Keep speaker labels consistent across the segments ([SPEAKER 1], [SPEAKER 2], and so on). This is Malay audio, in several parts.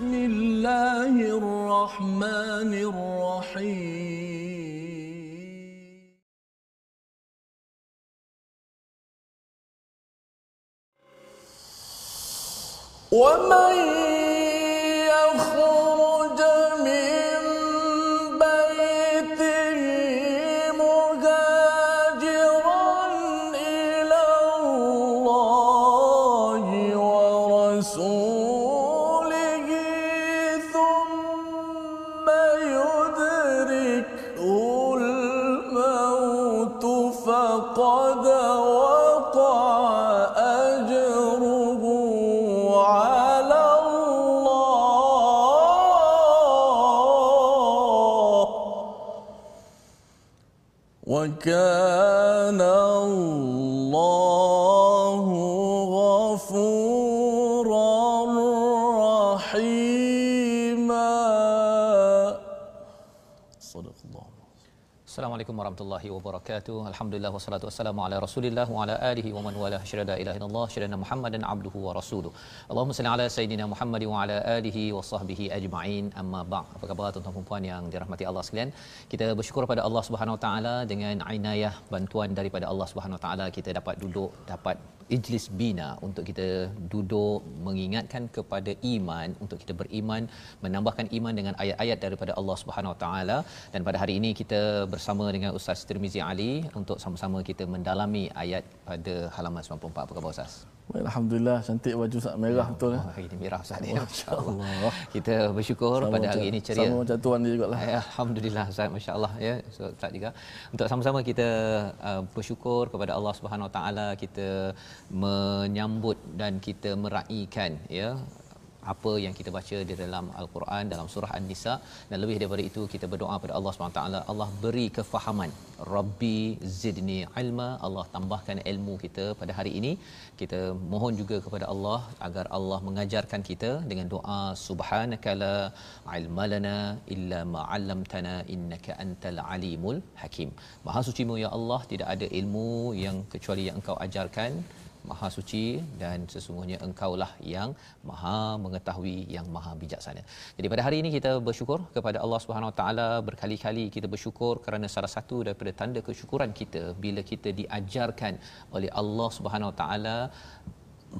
[SPEAKER 1] بسم الله الرحمن الرحيم. ومن وكان
[SPEAKER 2] warahmatullahi wabarakatuh. Alhamdulillah wassalatu wassalamu ala Rasulillah wa ala alihi wa man wala syada ilaha illallah syada Muhammadan abduhu wa rasuluh. Allahumma salli ala sayidina Muhammad wa ala alihi wa sahbihi ajma'in. Amma ba'd. Apa khabar tuan-tuan dan puan yang dirahmati Allah sekalian? Kita bersyukur pada Allah Subhanahu wa taala dengan inayah bantuan daripada Allah Subhanahu wa taala kita dapat duduk dapat Ijlis Bina untuk kita duduk mengingatkan kepada iman untuk kita beriman menambahkan iman dengan ayat-ayat daripada Allah Subhanahu Wa Taala dan pada hari ini kita bersama dengan Ustaz Tirmizi Ali untuk sama-sama kita mendalami ayat pada halaman 94 apa khabar Ustaz?
[SPEAKER 1] Alhamdulillah cantik baju sak merah ya, betul.
[SPEAKER 2] Oh, hari ini merah Ustaz ya. Masya-Allah. Kita bersyukur sama pada hari ini ceria.
[SPEAKER 1] Sama macam tuan dia jugalah.
[SPEAKER 2] Ya, alhamdulillah Ustaz masya-Allah ya. So, Ustaz juga untuk sama-sama kita uh, bersyukur kepada Allah Subhanahu Wa Taala kita menyambut dan kita meraihkan ya apa yang kita baca di dalam al-Quran dalam surah An-Nisa. Dan lebih daripada itu kita berdoa kepada Allah SWT Allah beri kefahaman. Rabbi zidni ilma. Allah tambahkan ilmu kita pada hari ini. Kita mohon juga kepada Allah agar Allah mengajarkan kita dengan doa subhanakala ilmalana illa ma 'allamtana innaka antal alimul hakim. Maha suci ya Allah tidak ada ilmu yang kecuali yang engkau ajarkan maha suci dan sesungguhnya engkaulah yang maha mengetahui yang maha bijaksana. Jadi pada hari ini kita bersyukur kepada Allah Subhanahu Wa Taala berkali-kali kita bersyukur kerana salah satu daripada tanda kesyukuran kita bila kita diajarkan oleh Allah Subhanahu Wa Taala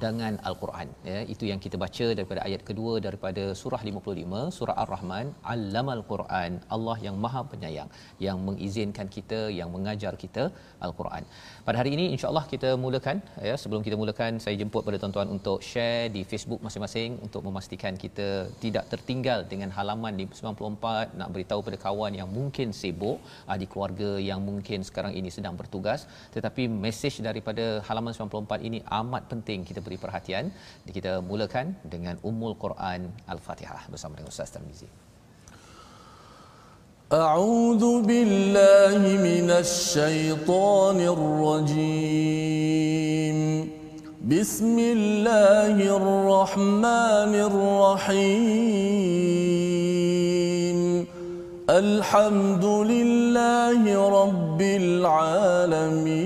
[SPEAKER 2] dengan al-Quran ya. Itu yang kita baca daripada ayat kedua daripada surah 55 surah ar-rahman allamal quran Allah yang maha penyayang yang mengizinkan kita yang mengajar kita al-Quran. Pada hari ini insya-Allah kita mulakan ya. Sebelum kita mulakan saya jemput pada tuan-tuan untuk share di Facebook masing-masing untuk memastikan kita tidak tertinggal dengan halaman di 94 nak beritahu pada kawan yang mungkin sibuk ahli keluarga yang mungkin sekarang ini sedang bertugas. Tetapi mesej daripada halaman 94 ini amat penting kita beri perhatian kita mulakan dengan Ummul Quran Al-Fatihah bersama dengan Ustaz Tarmizi
[SPEAKER 1] أعوذ بالله من الشيطان الرجيم بسم الله الرحمن الرحيم الحمد لله رب العالمين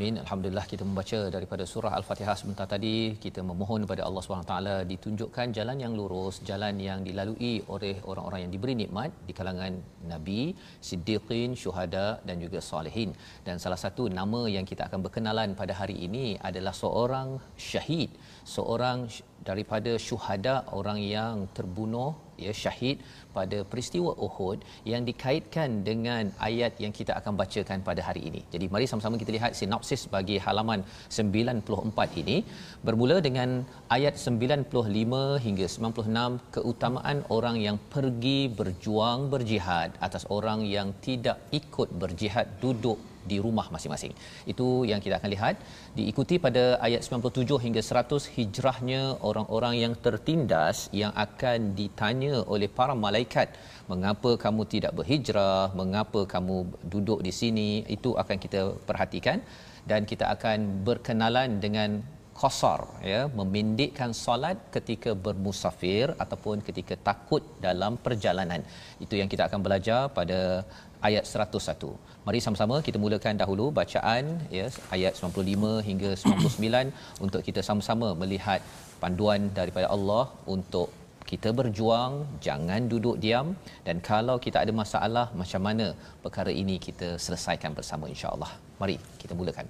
[SPEAKER 2] alamin. Alhamdulillah kita membaca daripada surah Al-Fatihah sebentar tadi kita memohon kepada Allah Subhanahu taala ditunjukkan jalan yang lurus, jalan yang dilalui oleh orang-orang yang diberi nikmat di kalangan nabi, siddiqin, syuhada dan juga salihin. Dan salah satu nama yang kita akan berkenalan pada hari ini adalah seorang syahid, seorang daripada syuhada orang yang terbunuh ya syahid pada peristiwa Uhud yang dikaitkan dengan ayat yang kita akan bacakan pada hari ini. Jadi mari sama-sama kita lihat sinopsis bagi halaman 94 ini bermula dengan ayat 95 hingga 96 keutamaan orang yang pergi berjuang berjihad atas orang yang tidak ikut berjihad duduk di rumah masing-masing. Itu yang kita akan lihat diikuti pada ayat 97 hingga 100 hijrahnya orang-orang yang tertindas yang akan ditanya oleh para malaikat mengapa kamu tidak berhijrah, mengapa kamu duduk di sini. Itu akan kita perhatikan dan kita akan berkenalan dengan qasar ya memendekkan solat ketika bermusafir ataupun ketika takut dalam perjalanan itu yang kita akan belajar pada ayat 101. Mari sama-sama kita mulakan dahulu bacaan ya ayat 95 hingga 99 untuk kita sama-sama melihat panduan daripada Allah untuk kita berjuang jangan duduk diam dan kalau kita ada masalah macam mana perkara ini kita selesaikan bersama insya-Allah. Mari kita mulakan.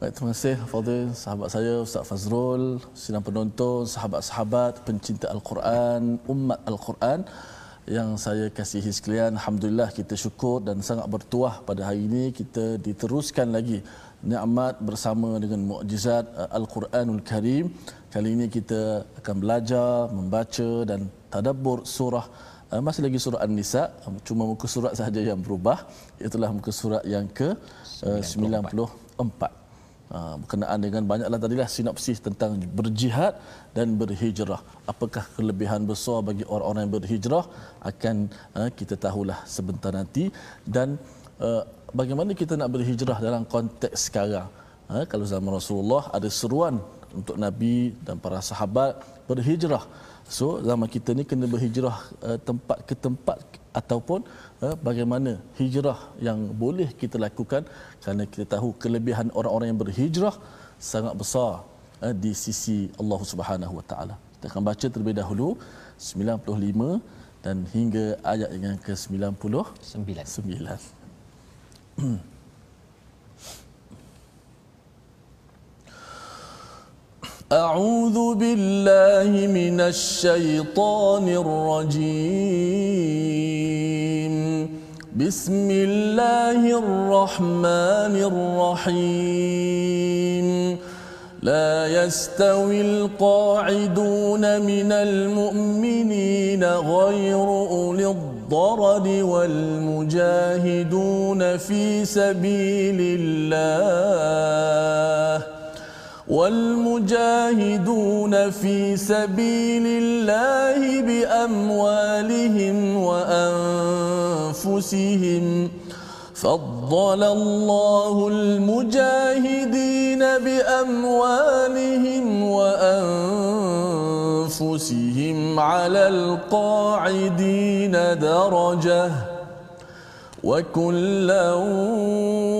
[SPEAKER 1] Baik, terima kasih Fadil, sahabat saya Ustaz Fazrul, sidang penonton, sahabat-sahabat, pencinta Al-Quran, umat Al-Quran yang saya kasihi sekalian. Alhamdulillah kita syukur dan sangat bertuah pada hari ini kita diteruskan lagi nikmat bersama dengan mukjizat uh, Al-Quranul Karim. Kali ini kita akan belajar, membaca dan tadabbur surah uh, masih lagi surah An-Nisa, cuma muka surat sahaja yang berubah. Itulah muka surat yang ke 94. 94. Ah, berkenaan dengan banyaklah tadilah sinopsis tentang berjihad dan berhijrah. Apakah kelebihan besar bagi orang-orang yang berhijrah akan uh, kita tahulah sebentar nanti dan uh, bagaimana kita nak berhijrah dalam konteks sekarang. Kalau zaman Rasulullah ada seruan untuk Nabi dan para sahabat berhijrah. So zaman kita ni kena berhijrah tempat ke tempat ataupun uh, bagaimana hijrah yang boleh kita lakukan kerana kita tahu kelebihan orang-orang yang berhijrah sangat besar uh, di sisi Allah Subhanahu Wa Taala. Kita akan baca terlebih dahulu 95 dan hingga ayat yang ke-99. أعوذ بالله من الشيطان الرجيم. بسم الله الرحمن الرحيم. لا يستوي القاعدون من المؤمنين غير أولي الضرر والمجاهدون في سبيل الله. والمجاهدون في سبيل الله بأموالهم وأنفسهم فضل الله المجاهدين بأموالهم وأنفسهم على القاعدين درجة وكلا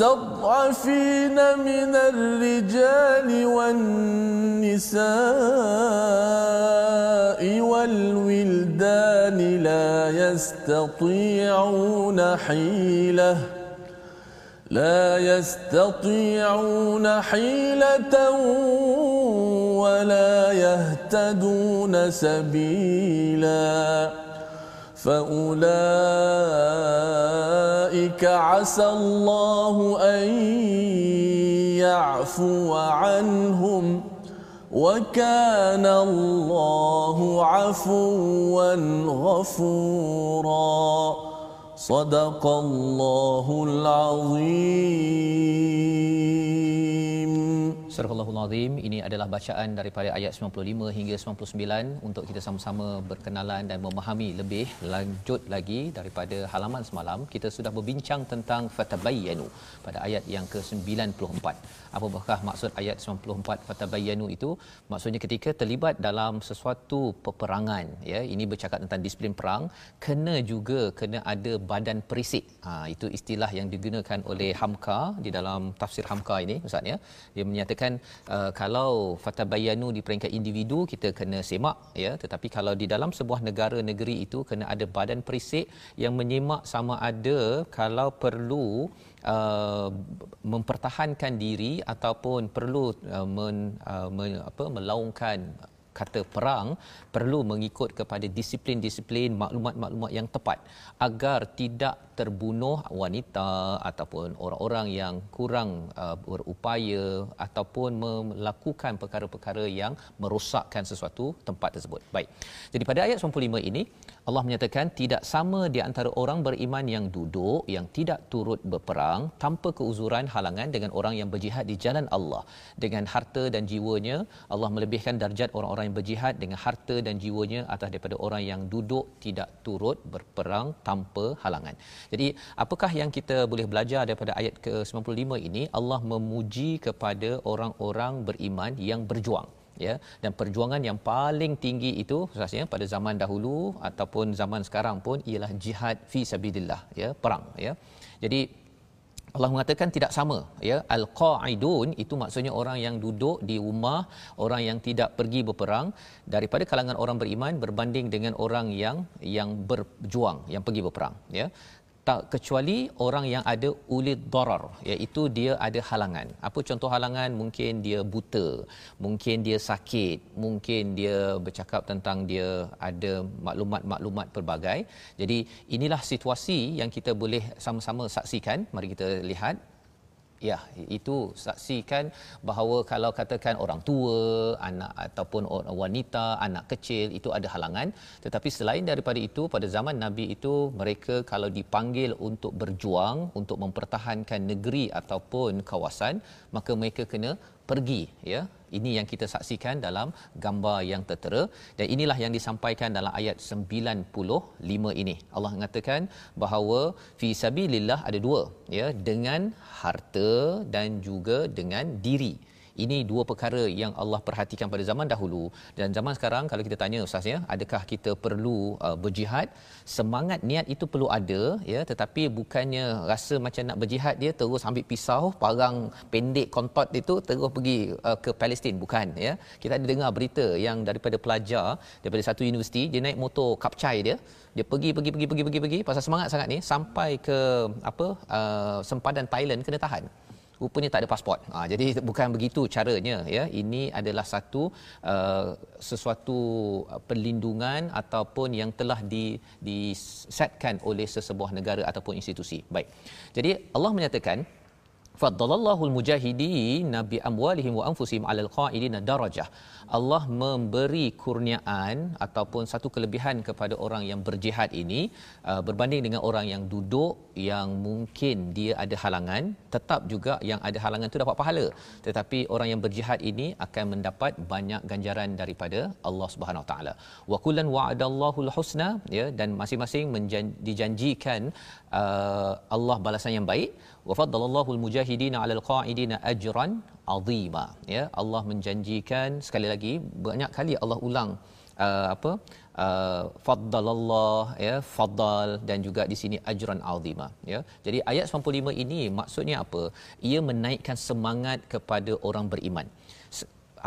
[SPEAKER 1] المستضعفين من الرجال والنساء والولدان لا يستطيعون حيلة لا يستطيعون حيلة ولا يهتدون سبيلا. فأولئك عسى الله أن يعفو عنهم وكان الله عفوا غفورا. صدق الله العظيم.
[SPEAKER 2] Surah Allahul Azim ini adalah bacaan daripada ayat 95 hingga 99 untuk kita sama-sama berkenalan dan memahami lebih lanjut lagi daripada halaman semalam. Kita sudah berbincang tentang fatabayyanu pada ayat yang ke-94 apakah maksud ayat 94 fatabayyanu itu? Maksudnya ketika terlibat dalam sesuatu peperangan ya ini bercakap tentang disiplin perang kena juga kena ada badan perisik. Ha itu istilah yang digunakan oleh Hamka di dalam tafsir Hamka ini ustaz ya. Dia menyatakan uh, kalau fatabayyanu di peringkat individu kita kena semak ya. Tetapi kalau di dalam sebuah negara negeri itu kena ada badan perisik yang menyemak sama ada kalau perlu uh, mempertahankan diri ataupun perlu uh, men, uh, men, apa melaungkan kata perang perlu mengikut kepada disiplin-disiplin maklumat-maklumat yang tepat agar tidak terbunuh wanita ataupun orang-orang yang kurang uh, berupaya ataupun melakukan perkara-perkara yang merosakkan sesuatu tempat tersebut. Baik. Jadi pada ayat 95 ini Allah menyatakan tidak sama di antara orang beriman yang duduk yang tidak turut berperang tanpa keuzuran halangan dengan orang yang berjihad di jalan Allah dengan harta dan jiwanya Allah melebihkan darjat orang-orang yang berjihad dengan harta dan jiwanya atas daripada orang yang duduk tidak turut berperang tanpa halangan. Jadi apakah yang kita boleh belajar daripada ayat ke-95 ini? Allah memuji kepada orang-orang beriman yang berjuang ya. Dan perjuangan yang paling tinggi itu khususnya pada zaman dahulu ataupun zaman sekarang pun ialah jihad fi sabilillah ya perang ya. Jadi Allah mengatakan tidak sama ya. Al-qaidun itu maksudnya orang yang duduk di rumah orang yang tidak pergi berperang daripada kalangan orang beriman berbanding dengan orang yang yang berjuang yang pergi berperang ya tak kecuali orang yang ada ulid darar iaitu dia ada halangan. Apa contoh halangan? Mungkin dia buta mungkin dia sakit mungkin dia bercakap tentang dia ada maklumat-maklumat pelbagai. Jadi inilah situasi yang kita boleh sama-sama saksikan. Mari kita lihat Ya, itu saksikan bahawa kalau katakan orang tua, anak ataupun wanita, anak kecil itu ada halangan. Tetapi selain daripada itu, pada zaman Nabi itu mereka kalau dipanggil untuk berjuang untuk mempertahankan negeri ataupun kawasan, maka mereka kena pergi ya. Ini yang kita saksikan dalam gambar yang tertera. Dan inilah yang disampaikan dalam ayat 95 ini. Allah mengatakan bahawa fi sabilillah ada dua ya dengan harta dan juga dengan diri ini dua perkara yang Allah perhatikan pada zaman dahulu. Dan zaman sekarang kalau kita tanya ustaz ya, adakah kita perlu uh, berjihad? Semangat niat itu perlu ada ya, tetapi bukannya rasa macam nak berjihad dia terus ambil pisau, parang pendek kontot itu terus pergi uh, ke Palestin. Bukan ya. Kita ada dengar berita yang daripada pelajar daripada satu universiti dia naik motor kapcai dia. Dia pergi pergi pergi pergi pergi pergi pasal semangat sangat ni sampai ke apa uh, sempadan Thailand kena tahan rupanya tak ada pasport. Ha, jadi bukan begitu caranya ya. Ini adalah satu uh, sesuatu uh, perlindungan ataupun yang telah di disetkan oleh sesebuah negara ataupun institusi. Baik. Jadi Allah menyatakan faddalallahu almujahidin nabi amwalihim wa anfusihim alal qa'idina darajah Allah memberi kurniaan ataupun satu kelebihan kepada orang yang berjihad ini uh, berbanding dengan orang yang duduk yang mungkin dia ada halangan tetap juga yang ada halangan itu dapat pahala. Tetapi orang yang berjihad ini akan mendapat banyak ganjaran daripada Allah Subhanahu taala. Wa kullan wa'adallahu husna ya dan masing-masing dijanjikan uh, Allah balasan yang baik. Wa faddalallahu al-mujahidin 'ala al-qa'idin ajran 'azima ya. Allah menjanjikan sekali lagi banyak kali Allah ulang uh, apa uh, faddalallah ya faddal dan juga di sini ajran 'azima ya. Jadi ayat 95 ini maksudnya apa? Ia menaikkan semangat kepada orang beriman.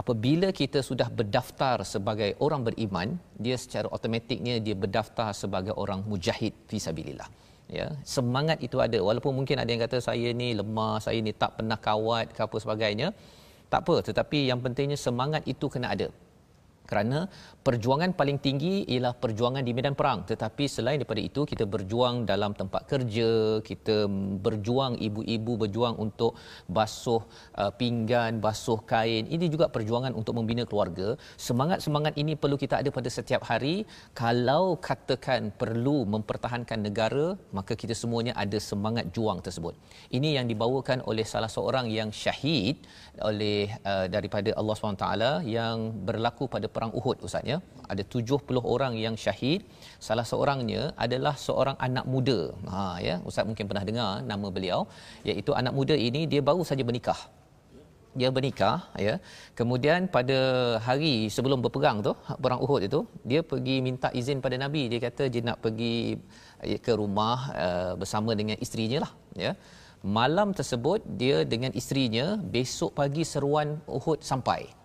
[SPEAKER 2] Apabila kita sudah berdaftar sebagai orang beriman dia secara automatiknya dia berdaftar sebagai orang mujahid fi sabilillah ya semangat itu ada. Walaupun mungkin ada yang kata saya ni lemah saya ni tak pernah kawat ke apa sebagainya. Tak apa tetapi yang pentingnya semangat itu kena ada kerana perjuangan paling tinggi ialah perjuangan di medan perang. Tetapi selain daripada itu kita berjuang dalam tempat kerja kita berjuang ibu-ibu berjuang untuk basuh uh, pinggan basuh kain. Ini juga perjuangan untuk membina keluarga. Semangat-semangat ini perlu kita ada pada setiap hari. Kalau katakan perlu mempertahankan negara maka kita semuanya ada semangat juang tersebut. Ini yang dibawakan oleh salah seorang yang syahid oleh uh, daripada Allah SWT yang berlaku pada perang Uhud Ustaz ya. Ada 70 orang yang syahid. Salah seorangnya adalah seorang anak muda. Ha ya, Ustaz mungkin pernah dengar nama beliau iaitu anak muda ini dia baru saja bernikah. Dia bernikah ya. Kemudian pada hari sebelum berperang tu, perang Uhud itu, dia pergi minta izin pada Nabi. Dia kata dia nak pergi eh, ke rumah uh, bersama dengan isterinya lah ya. Malam tersebut dia dengan isterinya besok pagi seruan Uhud sampai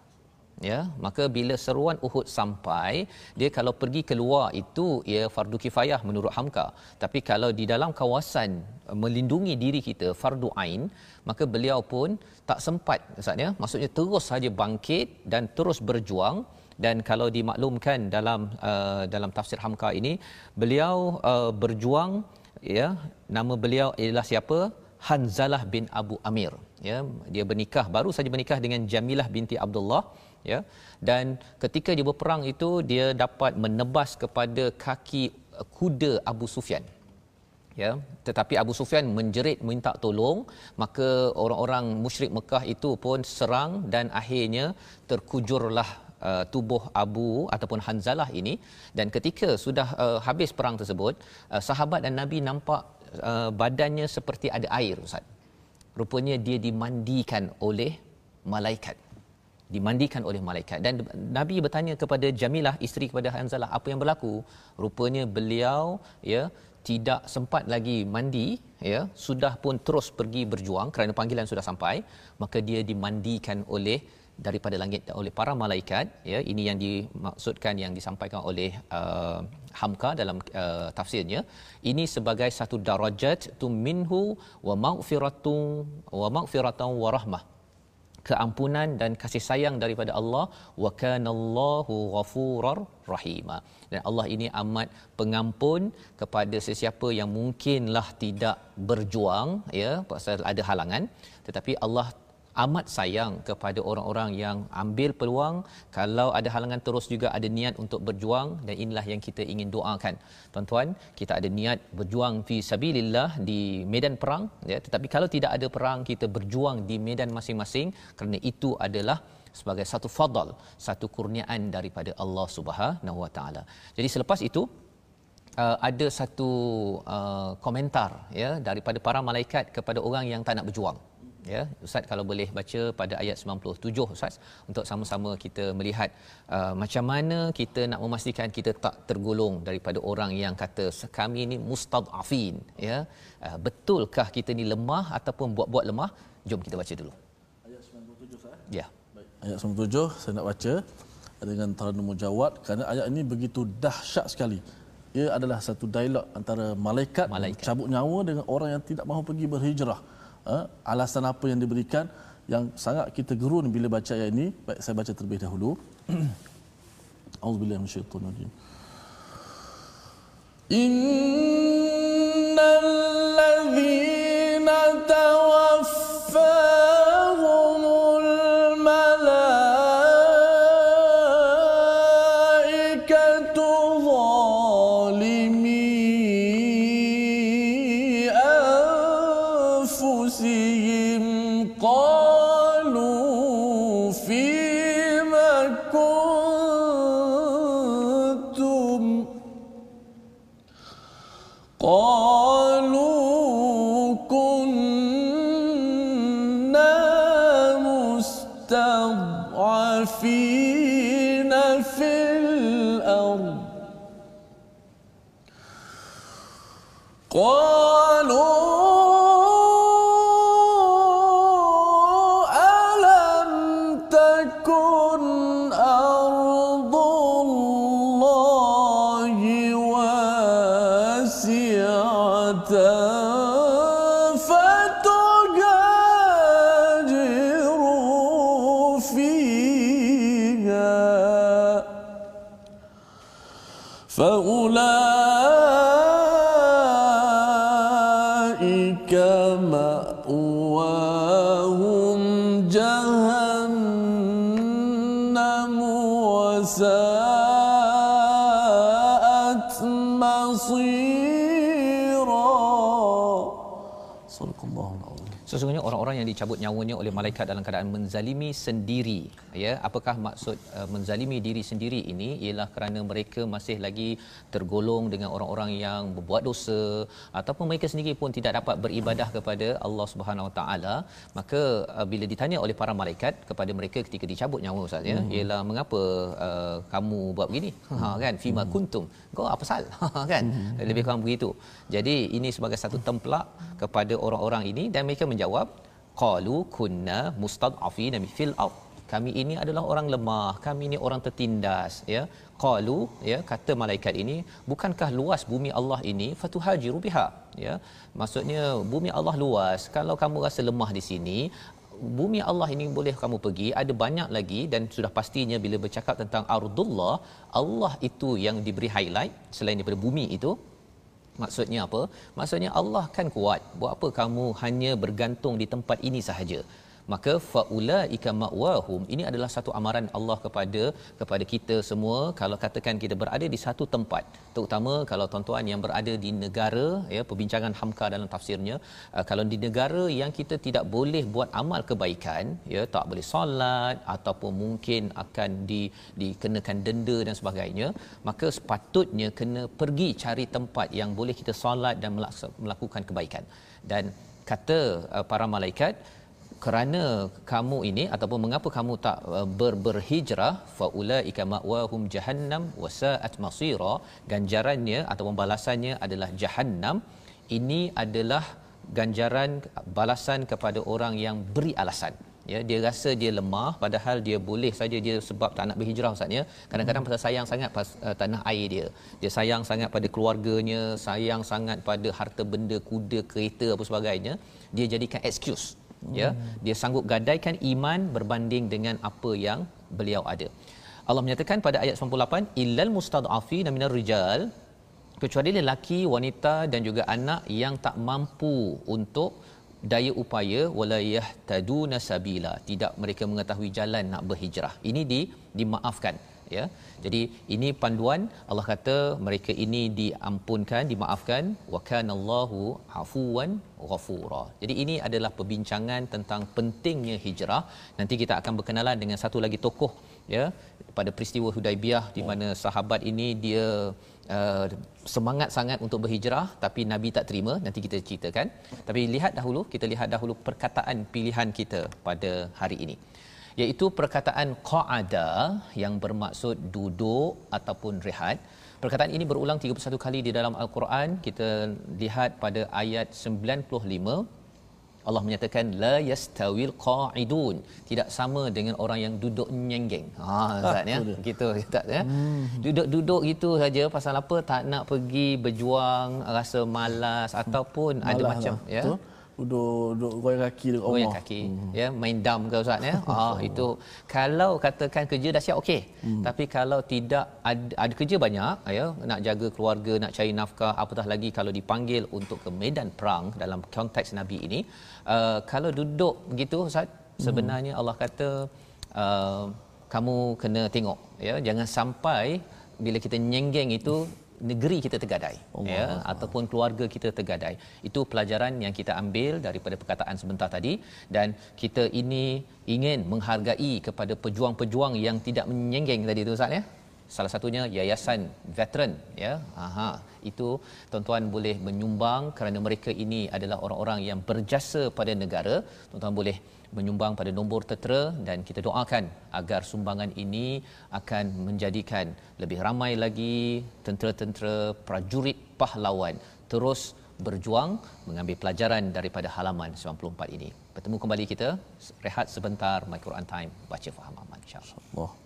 [SPEAKER 2] ya maka bila seruan Uhud sampai dia kalau pergi keluar itu ia fardu kifayah menurut Hamka. Tapi kalau di dalam kawasan uh, melindungi diri kita fardu ain maka beliau pun tak sempat maksudnya maksudnya terus saja bangkit dan terus berjuang. Dan kalau dimaklumkan dalam uh, dalam tafsir Hamka ini beliau uh, berjuang ya nama beliau ialah siapa? Hanzalah bin Abu Amir. Ya dia bernikah baru saja bernikah dengan Jamilah binti Abdullah ya. Dan ketika dia berperang itu dia dapat menebas kepada kaki kuda Abu Sufyan ya. Tetapi Abu Sufyan menjerit minta tolong. Maka orang-orang musyrik Mekah itu pun serang dan akhirnya terkujurlah uh, tubuh Abu ataupun Hanzalah ini. Dan ketika sudah uh, habis perang tersebut uh, sahabat dan Nabi nampak uh, badannya seperti ada air ustaz. Rupanya dia dimandikan oleh malaikat dimandikan oleh malaikat. Dan nabi bertanya kepada Jamilah isteri kepada Hanzalah apa yang berlaku? Rupanya beliau ya tidak sempat lagi mandi ya sudah pun terus pergi berjuang kerana panggilan sudah sampai. Maka dia dimandikan oleh daripada langit oleh para malaikat ya. Ini yang dimaksudkan yang disampaikan oleh uh, Hamka dalam uh, tafsirnya. Ini sebagai satu darajat tu minhu wa maghfiratu wa maghfiratan wa rahmah keampunan dan kasih sayang daripada Allah wa kanallahu ghafurar rahima. Dan Allah ini amat pengampun kepada sesiapa yang mungkinlah tidak berjuang ya pasal ada halangan. Tetapi Allah amat sayang kepada orang-orang yang ambil peluang. Kalau ada halangan terus juga ada niat untuk berjuang dan inilah yang kita ingin doakan. Tuan-tuan kita ada niat berjuang fi sabilillah di medan perang ya. Tetapi kalau tidak ada perang kita berjuang di medan masing-masing. Kerana itu adalah sebagai satu fadal satu kurniaan daripada Allah Subhanahu Wa Taala. Jadi selepas itu Uh, ada satu uh, komentar ya daripada para malaikat kepada orang yang tak nak berjuang ya. Ustaz kalau boleh baca pada ayat 97 ustaz untuk sama-sama kita melihat uh, macam mana kita nak memastikan kita tak tergolong daripada orang yang kata kami ini mustadafin ya. Uh, betulkah kita ni lemah ataupun buat-buat lemah? Jom kita baca dulu.
[SPEAKER 1] Ayat 97 ustaz
[SPEAKER 2] ya.
[SPEAKER 1] Baik. ayat 97 saya nak baca dengan taranum mujawad kerana ayat ini begitu dahsyat sekali. Ia adalah satu dialog antara malaikat, malaikat. cabut nyawa dengan orang yang tidak mahu pergi berhijrah uh, alasan apa yang diberikan yang sangat kita gerun bila baca ayat ini? Baik saya baca terlebih dahulu. Auzubillahi minasyaitonir rajim innal ladzina
[SPEAKER 2] see nyawanya oleh malaikat dalam keadaan menzalimi sendiri. Ya, apakah maksud uh, menzalimi diri sendiri ini? Ialah kerana mereka masih lagi tergolong dengan orang-orang yang berbuat dosa ataupun mereka sendiri pun tidak dapat beribadah kepada Allah Subhanahu Wa Taala. Maka uh, bila ditanya oleh para malaikat kepada mereka ketika dicabut nyawa Ustaz ya, hmm. ialah mengapa uh, kamu buat begini? Hmm. Ha kan, fima hmm. kuntum. Kau apa sal? Ha kan? Hmm. Lebih kurang begitu. Jadi ini sebagai satu templak kepada orang-orang ini dan mereka menjawab qalu kunna mustad'afina fil ard. Kami ini adalah orang lemah kami ini orang tertindas ya. Qalu ya kata malaikat ini bukankah luas bumi Allah ini? Fatuhajiru biha. Ya maksudnya bumi Allah luas. Kalau kamu rasa lemah di sini bumi Allah ini boleh kamu pergi ada banyak lagi dan sudah pastinya bila bercakap tentang ardullah Allah itu yang diberi highlight selain daripada bumi itu Maksudnya apa? Maksudnya Allah kan kuat. Buat apa kamu hanya bergantung di tempat ini sahaja? Maka faulaika ma'wahum ini adalah satu amaran Allah kepada kepada kita semua. Kalau katakan kita berada di satu tempat terutama kalau tuan-tuan yang berada di negara ya perbincangan hamka dalam tafsirnya uh, kalau di negara yang kita tidak boleh buat amal kebaikan ya tak boleh solat ataupun mungkin akan di dikenakan denda dan sebagainya maka sepatutnya kena pergi cari tempat yang boleh kita solat dan melakukan kebaikan. Dan kata uh, para malaikat kerana kamu ini ataupun mengapa kamu tak uh, ber, berhijrah faulaika ma'wahum jahannam wasaat masira. Ganjarannya ataupun balasannya adalah jahannam. Ini adalah ganjaran balasan kepada orang yang beri alasan. Ya dia rasa dia lemah padahal dia boleh saja dia sebab tak nak berhijrah ustaz ya. Kadang-kadang pasal sayang sangat pas uh, tanah air dia. Dia sayang sangat pada keluarganya sayang sangat pada harta benda kuda kereta apa sebagainya. Dia jadikan excuse ya dia sanggup gadaikan iman berbanding dengan apa yang beliau ada. Allah menyatakan pada ayat 98 illal mustad'afin minar rijal kecuali lelaki wanita dan juga anak yang tak mampu untuk daya upaya walayah taduna sabila tidak mereka mengetahui jalan nak berhijrah. Ini di dimaafkan ya. Jadi ini panduan Allah kata mereka ini diampunkan dimaafkan. Wa kanallahu afuwan ghafura. Jadi ini adalah perbincangan tentang pentingnya hijrah. Nanti kita akan berkenalan dengan satu lagi tokoh ya pada peristiwa Hudaibiyah di mana sahabat ini dia uh, semangat sangat untuk berhijrah tapi nabi tak terima. Nanti kita ceritakan. Tapi lihat dahulu kita lihat dahulu perkataan pilihan kita pada hari ini iaitu perkataan qa'ada yang bermaksud duduk ataupun rehat. Perkataan ini berulang 31 kali di dalam al-Quran. Kita lihat pada ayat 95 Allah menyatakan la yastawil qa'idun tidak sama dengan orang yang duduk nyenggeng. Ha ustaz ya. Gitu tak ya. Hmm. Duduk-duduk gitu saja pasal apa tak nak pergi berjuang rasa malas ataupun Malah ada macam lah. ya. Betul?
[SPEAKER 1] Duduk duduk goyang kaki dekat
[SPEAKER 2] rumah. Goyang kaki. Hmm. Ya, main dam ke ustaz ya. Ah itu kalau katakan kerja dah siap okey. Hmm. Tapi kalau tidak ada, ada kerja banyak ya, nak jaga keluarga, nak cari nafkah, apatah lagi kalau dipanggil untuk ke medan perang dalam konteks Nabi ini, uh, kalau duduk begitu ustaz, hmm. sebenarnya Allah kata uh, kamu kena tengok ya, jangan sampai bila kita nyenggeng itu negeri kita tergadai Allah ya Allah. ataupun keluarga kita tergadai. Itu pelajaran yang kita ambil daripada perkataan sebentar tadi. Dan kita ini ingin menghargai kepada pejuang-pejuang yang tidak menyenggeng tadi tu ustaz ya. Salah satunya yayasan veteran ya. Aha. Itu tuan-tuan boleh menyumbang kerana mereka ini adalah orang-orang yang berjasa pada negara. Tuan-tuan boleh menyumbang pada nombor tertera dan kita doakan agar sumbangan ini akan menjadikan lebih ramai lagi tentera-tentera prajurit pahlawan terus berjuang mengambil pelajaran daripada halaman 94 ini. Bertemu kembali kita rehat sebentar My Quran Time baca faham aman insya-Allah.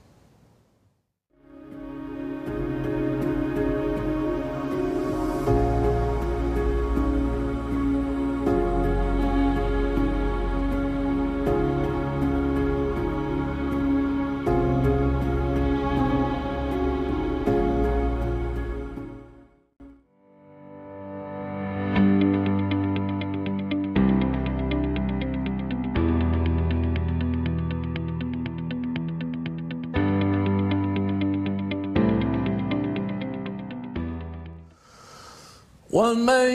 [SPEAKER 1] ومن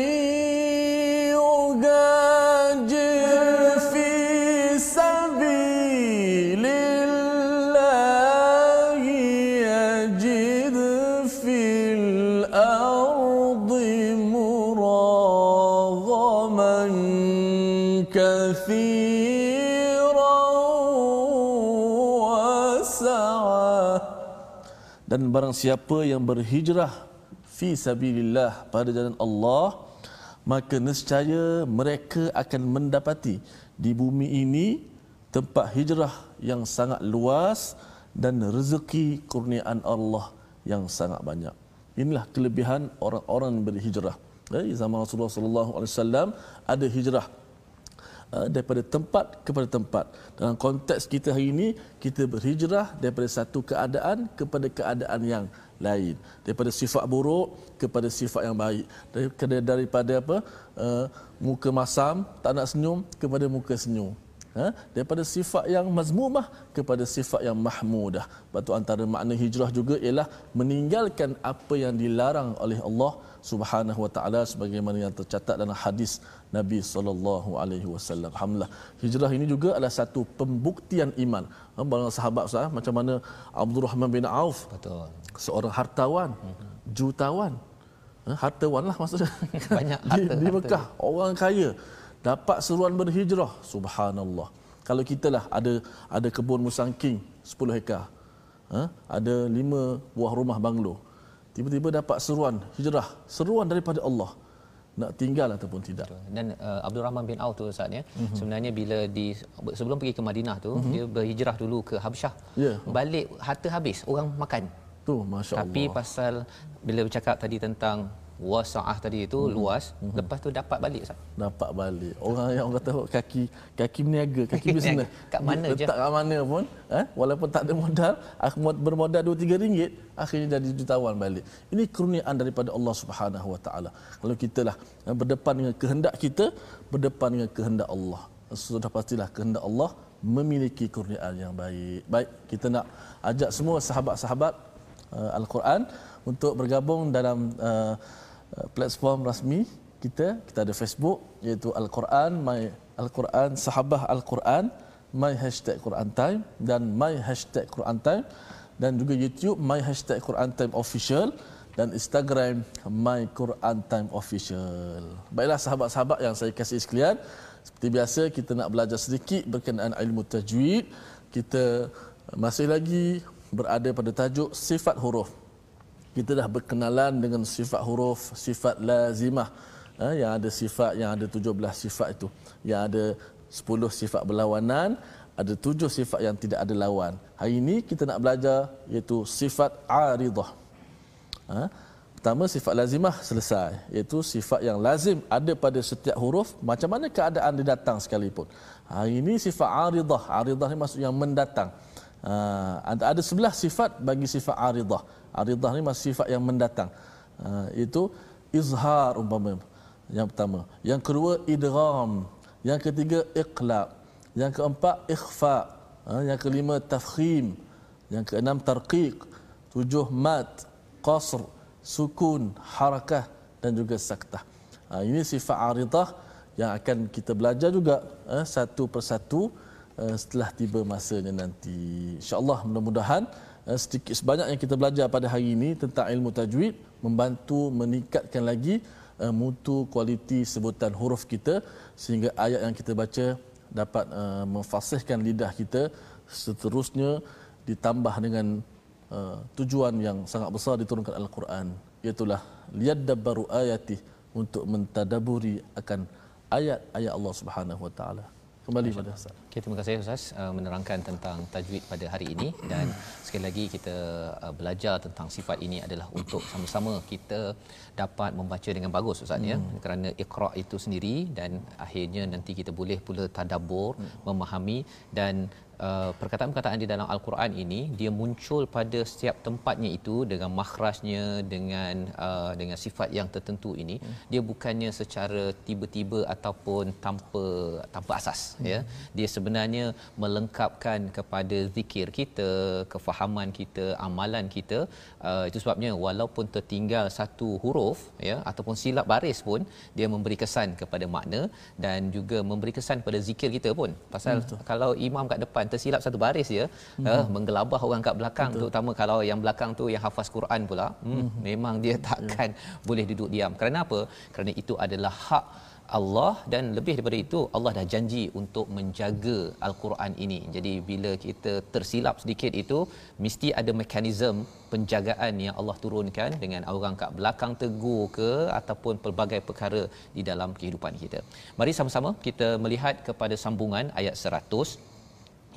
[SPEAKER 1] يهاجر في سبيل الله يجد في الأرض مراغما كثيرا وسعا dan barang siapa yang berhijrah fi sabilillah pada jalan Allah maka nescaya mereka akan mendapati di bumi ini tempat hijrah yang sangat luas dan rezeki kurniaan Allah yang sangat banyak. Inilah kelebihan orang-orang berhijrah. Eh, zaman Rasulullah sallallahu alaihi wasallam ada hijrah uh, daripada tempat kepada tempat. Dalam konteks kita hari ini, kita berhijrah daripada satu keadaan kepada keadaan yang lain. Daripada sifat buruk kepada sifat yang baik. Daripada, daripada apa? Uh, muka masam, tak nak senyum kepada muka senyum. Ha? Daripada sifat yang mazmumah kepada sifat yang mahmudah. Sebab tu antara makna hijrah juga ialah meninggalkan apa yang dilarang oleh Allah Subhanahu wa taala sebagaimana yang tercatat dalam hadis Nabi sallallahu alaihi wasallam. Alhamdulillah. Hijrah ini juga adalah satu pembuktian iman. Ha, Barang sahabat saya macam mana Abdul Rahman bin Auf.
[SPEAKER 2] Betul.
[SPEAKER 1] Seorang hartawan, jutawan. Ha, Hartawan lah maksudnya.
[SPEAKER 2] Banyak
[SPEAKER 1] di,
[SPEAKER 2] harta,
[SPEAKER 1] di
[SPEAKER 2] harta.
[SPEAKER 1] Mekah, orang kaya dapat seruan berhijrah. Subhanallah. Kalau kita lah ada ada kebun musangking 10 hektar. Ha? Ada 5 buah rumah banglo. Tiba-tiba dapat seruan hijrah, seruan daripada Allah. Nak tinggal ataupun tidak.
[SPEAKER 2] Dan uh, Abdul Rahman bin Auf tu Ustaz ya.
[SPEAKER 1] Mhm.
[SPEAKER 2] Mm-hmm. Sebenarnya bila di sebelum pergi ke Madinah tu mm-hmm. dia berhijrah dulu ke Habsyah.
[SPEAKER 1] Ya.
[SPEAKER 2] Balik harta habis, orang makan.
[SPEAKER 1] Tu masya-Allah.
[SPEAKER 2] Tapi pasal bila bercakap tadi tentang wasaah tadi itu mm-hmm. luas, mm-hmm. lepas tu dapat balik Ustaz.
[SPEAKER 1] dapat balik. Orang yang orang kata kaki kaki berniaga, kaki bisnes.
[SPEAKER 2] Kat mana je.
[SPEAKER 1] Letak kat mana pun, eh, walaupun tak ada modal, aku bermodal 2 3 ringgit, akhirnya jadi jutawan balik. Ini kurniaan daripada Allah Subhanahu Wa Taala. Kalau kita lah eh, berdepan dengan kehendak kita, berdepan dengan kehendak Allah. Sudah pastilah kehendak Allah memiliki kurniaan yang baik. Baik, kita nak ajak semua sahabat-sahabat uh, Al-Quran untuk bergabung dalam uh, platform rasmi kita. Kita ada Facebook iaitu Al-Quran my Al-Quran Sahabah Al-Quran my hashtag Quran Time dan my hashtag Quran Time dan juga YouTube my hashtag Quran Time Official dan Instagram my Quran Time Official. Baiklah sahabat-sahabat yang saya kasih sekalian, seperti biasa kita nak belajar sedikit berkenaan ilmu tajwid. Kita masih lagi berada pada tajuk sifat huruf. Kita dah berkenalan dengan sifat huruf, sifat lazimah. Ha, yang ada sifat, yang ada 17 sifat itu. Yang ada 10 sifat berlawanan, ada 7 sifat yang tidak ada lawan. Hari ini kita nak belajar iaitu sifat aridah. Ha? Pertama sifat lazimah selesai iaitu sifat yang lazim ada pada setiap huruf macam mana keadaan dia datang sekalipun. Hari ini sifat aridah. Aridah ni maksud yang mendatang. Ha, ada sebelah sifat bagi sifat aridah. Aridah ni maksud sifat yang mendatang. Ha, itu izhar umpama yang pertama. Yang kedua idgham. Yang ketiga iqlab. Yang keempat ikhfa. Ha, yang kelima tafkhim. Yang keenam tarqiq. Tujuh mat, qasr, sukun, harakah dan juga saktah. Ha, ini sifat aridah yang akan kita belajar juga eh, satu persatu eh, setelah tiba masanya nanti. InsyaAllah mudah-mudahan eh, sedikit sebanyak yang kita belajar pada hari ini tentang ilmu tajwid membantu meningkatkan lagi eh, mutu kualiti sebutan huruf kita sehingga ayat yang kita baca dapat memfasihkan lidah kita seterusnya ditambah dengan tujuan yang sangat besar diturunkan Al-Quran iaitulah liyadabbaru ayati untuk mentadaburi akan ayat-ayat Allah Subhanahu Wa Taala. Kembali pada Ustaz.
[SPEAKER 2] Okay, terima kasih Ustaz uh, menerangkan tentang tajwid pada hari ini dan sekali lagi kita uh, belajar tentang sifat ini adalah untuk sama-sama kita dapat membaca dengan bagus Ustaz ya
[SPEAKER 1] Hmm.
[SPEAKER 2] kerana iqra itu sendiri dan akhirnya nanti kita boleh pula tadabbur
[SPEAKER 1] Hmm.
[SPEAKER 2] memahami dan uh, perkataan-perkataan di dalam al-Quran ini dia muncul pada setiap tempatnya itu dengan makhrajnya dengan uh, dengan sifat yang tertentu ini. Hmm. dia bukannya secara tiba-tiba ataupun tanpa tanpa asas hmm. ya. Dia sebenarnya melengkapkan kepada zikir kita kefahaman kita amalan kita. Uh, itu sebabnya walaupun tertinggal satu huruf ya ataupun silap baris pun dia memberi kesan kepada makna dan juga memberi kesan pada zikir kita pun. Pasal hmm, kalau imam kat depan tersilap satu baris je hmm. uh, menggelabah orang kat belakang betul. terutama kalau yang belakang tu yang hafaz Quran pula hmm, hmm. memang dia takkan yeah. boleh duduk diam kerana apa kerana itu adalah hak Allah dan lebih daripada itu Allah dah janji untuk menjaga al-Quran ini. Jadi bila kita tersilap sedikit itu mesti ada mekanisme penjagaan yang Allah turunkan dengan orang kat belakang tegur ke ataupun pelbagai perkara di dalam kehidupan kita. Mari sama-sama kita melihat kepada sambungan ayat 100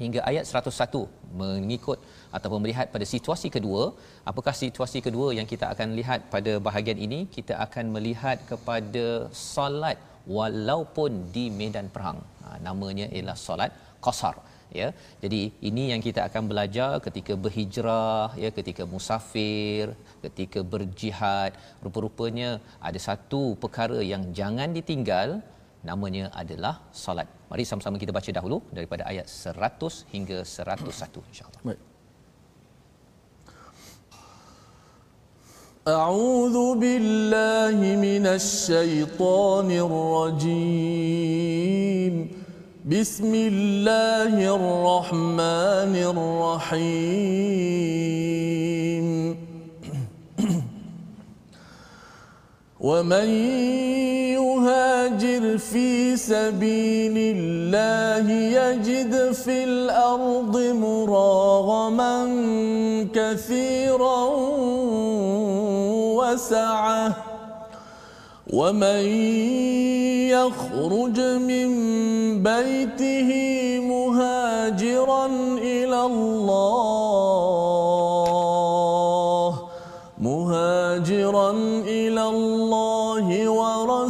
[SPEAKER 2] hingga ayat 101 mengikut ataupun melihat pada situasi kedua. Apakah situasi kedua yang kita akan lihat pada bahagian ini? Kita akan melihat kepada solat walaupun di medan perang. Ha, namanya ialah solat qasar ya. Jadi ini yang kita akan belajar ketika berhijrah ya ketika musafir ketika berjihad. Rupa-rupanya ada satu perkara yang jangan ditinggal namanya adalah solat mari sama-sama kita baca dahulu daripada ayat 100 hingga 101 insyaallah baik
[SPEAKER 1] أعوذ بالله من الشيطان الرجيم بسم الله الرحمن الرحيم ومن يهاجر في سبيل الله يجد في الأرض مراغما كثيرا وسعة. ومن يخرج من بيته مهاجرا إلى الله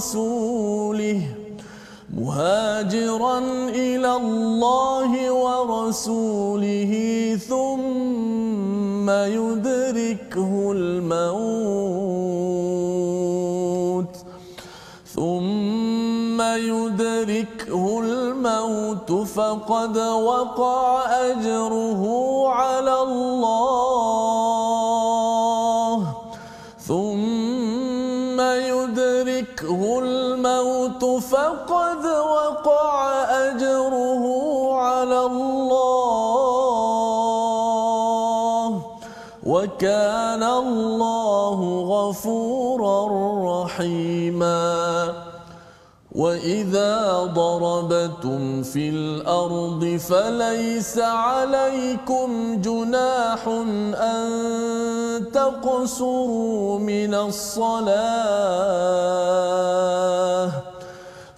[SPEAKER 1] ورسوله مهاجرا إلى الله ورسوله ثم يدركه الموت يدركه الموت فقد وقع أجره على الله. فقد وقع أجره على الله وكان الله غفورا رحيما واذا ضربتم في الأرض فليس عليكم جناح ان تقصروا من الصلاه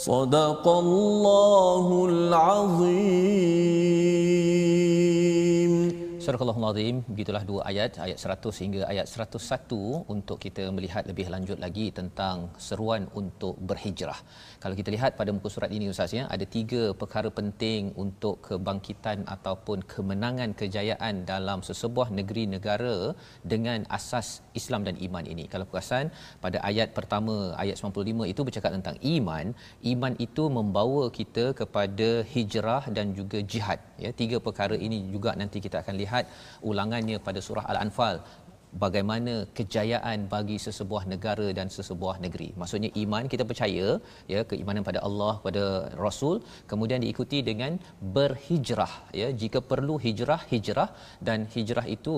[SPEAKER 1] صدق الله العظيم.
[SPEAKER 2] Surah Al-Azim begitulah dua ayat ayat 100 hingga ayat 101 untuk kita melihat lebih lanjut lagi tentang seruan untuk berhijrah. Kalau kita lihat pada muka surat ini Ustaz ya ada tiga perkara penting untuk kebangkitan ataupun kemenangan kejayaan dalam sesebuah negeri negara dengan asas Islam dan iman ini. Kalau perasan pada ayat pertama ayat 95 itu bercakap tentang iman, iman itu membawa kita kepada hijrah dan juga jihad ya. Tiga perkara ini juga nanti kita akan lihat lihat ulangannya pada surah Al-Anfal bagaimana kejayaan bagi sesebuah negara dan sesebuah negeri. Maksudnya iman kita percaya ya keimanan pada Allah pada Rasul kemudian diikuti dengan berhijrah ya jika perlu hijrah hijrah dan hijrah itu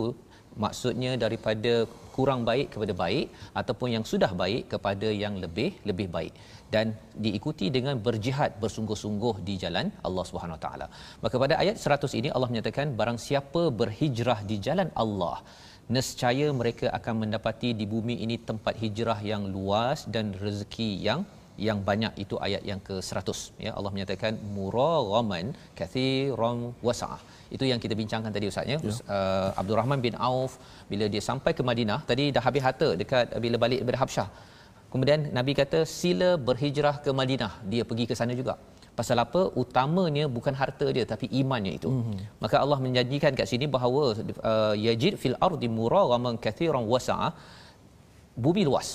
[SPEAKER 2] maksudnya daripada kurang baik kepada baik ataupun yang sudah baik kepada yang lebih lebih baik dan diikuti dengan berjihad bersungguh-sungguh di jalan Allah Subhanahu Wa Taala. Maka pada ayat 100 ini Allah menyatakan barang siapa berhijrah di jalan Allah nescaya mereka akan mendapati di bumi ini tempat hijrah yang luas dan rezeki yang yang banyak itu ayat yang ke-100 ya Allah menyatakan muraghaman kathiran wasa'ah itu yang kita bincangkan tadi ustaz ya, ya. Uh, Abdul Rahman bin Auf bila dia sampai ke Madinah tadi dah habis harta dekat bila balik daripada Habsyah. Kemudian Nabi kata sila berhijrah ke Madinah. Dia pergi ke sana juga. Pasal apa? Utamanya bukan harta dia tapi imannya itu. Mm-hmm. maka Allah menjanjikan kat sini bahawa uh, yajid fil ardi muraghaman kathiran wasa'ah bumi luas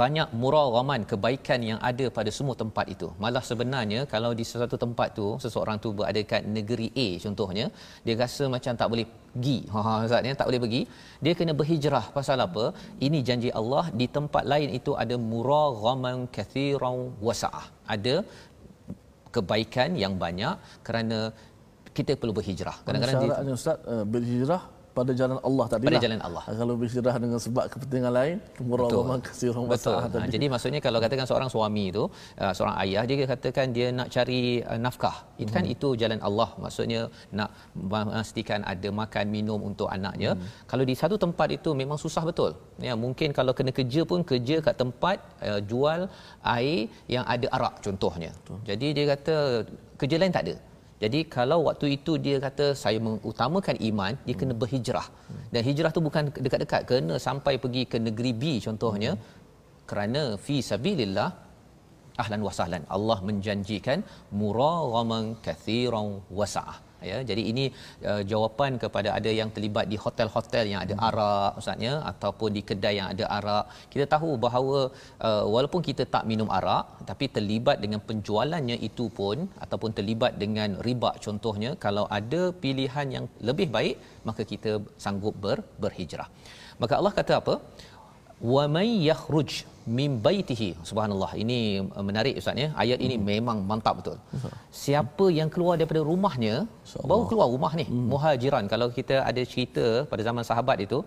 [SPEAKER 2] banyak muraghaman kebaikan yang ada pada semua tempat itu. Malah sebenarnya kalau di sesuatu tempat tu seseorang tu berada kat negeri A contohnya, dia rasa macam tak boleh pergi. Ha ha ustaz ya, tak boleh pergi. Dia kena berhijrah pasal apa? Ini janji Allah di tempat lain itu ada muraghaman kathiran wasa'ah. Ada kebaikan yang banyak kerana kita perlu berhijrah.
[SPEAKER 1] Kadang-kadang syaratnya ustaz uh, berhijrah pada jalan Allah tadi
[SPEAKER 2] pada jalan Allah.
[SPEAKER 1] Ha, kalau berhijrah dengan sebab kepentingan lain kemurahan kasih orang
[SPEAKER 2] betul. ha, jadi maksudnya kalau katakan seorang suami itu uh, seorang ayah dia katakan dia nak cari uh, nafkah. Itu kan hmm. itu jalan Allah. Maksudnya nak memastikan ada makan minum untuk anaknya. Hmm. kalau di satu tempat itu memang susah betul. Ya mungkin kalau kena kerja pun kerja kat tempat uh, jual air yang ada arak contohnya. Betul. jadi dia kata kerja lain tak ada jadi kalau waktu itu dia kata saya mengutamakan iman, dia kena berhijrah. Dan hijrah tu bukan dekat-dekat, kena sampai pergi ke negeri B contohnya. Kerana fi sabilillah ahlan wa sahlan. Allah menjanjikan muraghaman kathiran wasa'ah ya jadi ini uh, jawapan kepada ada yang terlibat di hotel-hotel yang ada arak ustaznya ataupun di kedai yang ada arak. Kita tahu bahawa uh, walaupun kita tak minum arak tapi terlibat dengan penjualannya itu pun ataupun terlibat dengan riba contohnya kalau ada pilihan yang lebih baik maka kita sanggup ber, berhijrah. Maka Allah kata apa wa may yakhruj min baitihi. Subhanallah. Ini uh, menarik ustaz ya. Ayat ini hmm. memang mantap betul. Siapa yang keluar daripada rumahnya baru keluar rumah ni hmm. muhajiran. Kalau kita ada cerita pada zaman sahabat itu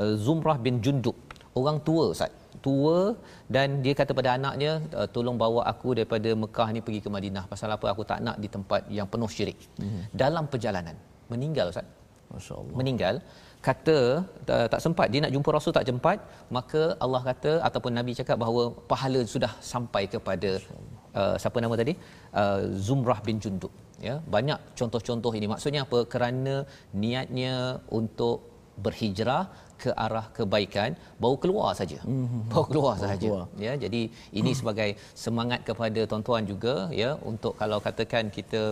[SPEAKER 2] uh, Zumrah bin Jundub. Orang tua ustaz. Tua dan dia kata pada anaknya uh, tolong bawa aku daripada Mekah ni pergi ke Madinah. Pasal apa? Aku tak nak di tempat yang penuh syirik. Hmm. dalam perjalanan meninggal ustaz. Masyaallah meninggal kata tak sempat dia nak jumpa rasul tak sempat maka Allah kata ataupun nabi cakap bahawa pahala sudah sampai kepada uh, siapa nama tadi? Uh, Zumrah bin Jundub ya. Banyak contoh-contoh ini. Maksudnya apa? Kerana niatnya untuk berhijrah ke arah kebaikan baru keluar saja. Mm-hmm. baru keluar saja. ya jadi ini sebagai semangat kepada tuan-tuan juga ya untuk kalau katakan kita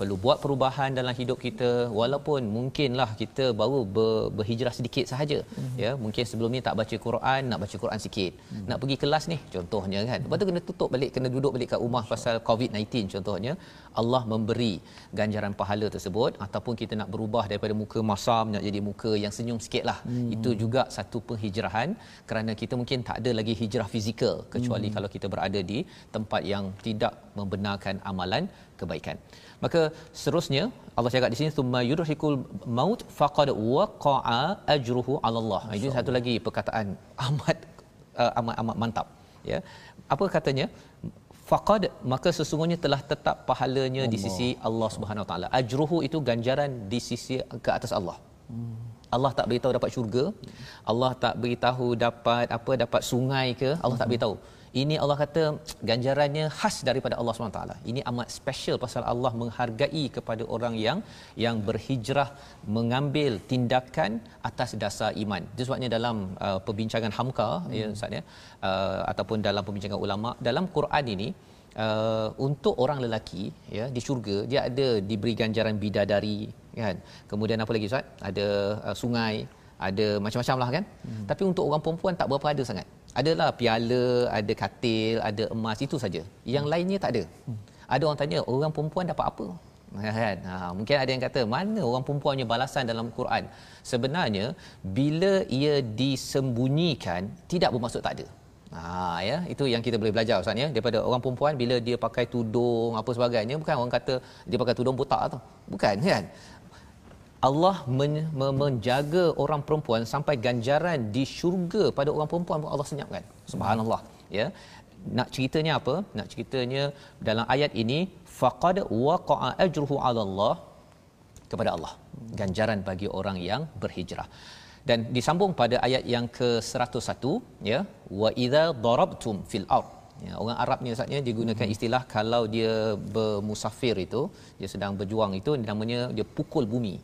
[SPEAKER 2] perlu buat perubahan dalam hidup kita walaupun mungkinlah kita baru ber, berhijrah sedikit sahaja mm-hmm. ya mungkin sebelum ni tak baca Quran nak baca Quran sikit mm-hmm. nak pergi kelas ni contohnya kan lepas tu kena tutup balik kena duduk balik kat rumah pasal COVID-19 contohnya Allah memberi ganjaran pahala tersebut ataupun kita nak berubah daripada muka masam nak jadi muka yang senyum sikitlah mm-hmm. itu juga satu penghijrahan kerana kita mungkin tak ada lagi hijrah fizikal kecuali mm-hmm. kalau kita berada di tempat yang tidak membenarkan amalan kebaikan maka seterusnya Allah cakap di sini summa yudhikul maut faqad waqa'a ajruhu 'ala Allah. Ini satu lagi perkataan amat uh, amat amat mantap ya. Apa katanya? Faqad maka sesungguhnya telah tetap pahalanya Allah. di sisi Allah Subhanahu Taala. Ajruhu itu ganjaran di sisi ke atas Allah. Hmm. Allah tak beritahu dapat syurga. Allah tak beritahu dapat apa dapat sungai ke. Allah hmm. tak beritahu ini Allah kata ganjarannya khas daripada Allah SWT. Ini amat special pasal Allah menghargai kepada orang yang yang berhijrah mengambil tindakan atas dasar iman. Itu sebabnya dalam uh, perbincangan Hamka hmm. ya Ustaz ya uh, ataupun dalam perbincangan ulama dalam Quran ini uh, untuk orang lelaki ya di syurga dia ada diberi ganjaran bidadari kan. Kemudian apa lagi Ustaz? Ada uh, sungai, ada macam-macam lah kan. Hmm. Tapi untuk orang perempuan tak berapa ada sangat adalah piala, ada katil, ada emas itu saja. Yang hmm. lainnya tak ada. Hmm. Ada orang tanya, orang perempuan dapat apa? Kan? Ha, mungkin ada yang kata, mana orang perempuan punya balasan dalam Quran? Sebenarnya, bila ia disembunyikan, tidak bermaksud tak ada. Ha, ya, itu yang kita boleh belajar Ustaz ya daripada orang perempuan bila dia pakai tudung apa sebagainya bukan orang kata dia pakai tudung botak tu bukan kan Allah men- me- menjaga orang perempuan sampai ganjaran di syurga pada orang perempuan pun Allah senyapkan. Subhanallah. Ya. Nak ceritanya apa? Nak ceritanya dalam ayat ini faqad waqa'a ajruhu 'ala Allah kepada Allah. Ganjaran bagi orang yang berhijrah. Dan disambung pada ayat yang ke-101 ya wa idza darabtum fil ard Ya, orang Arab ni ustaznya dia gunakan istilah kalau dia bermusafir itu, dia sedang berjuang itu namanya dia pukul bumi.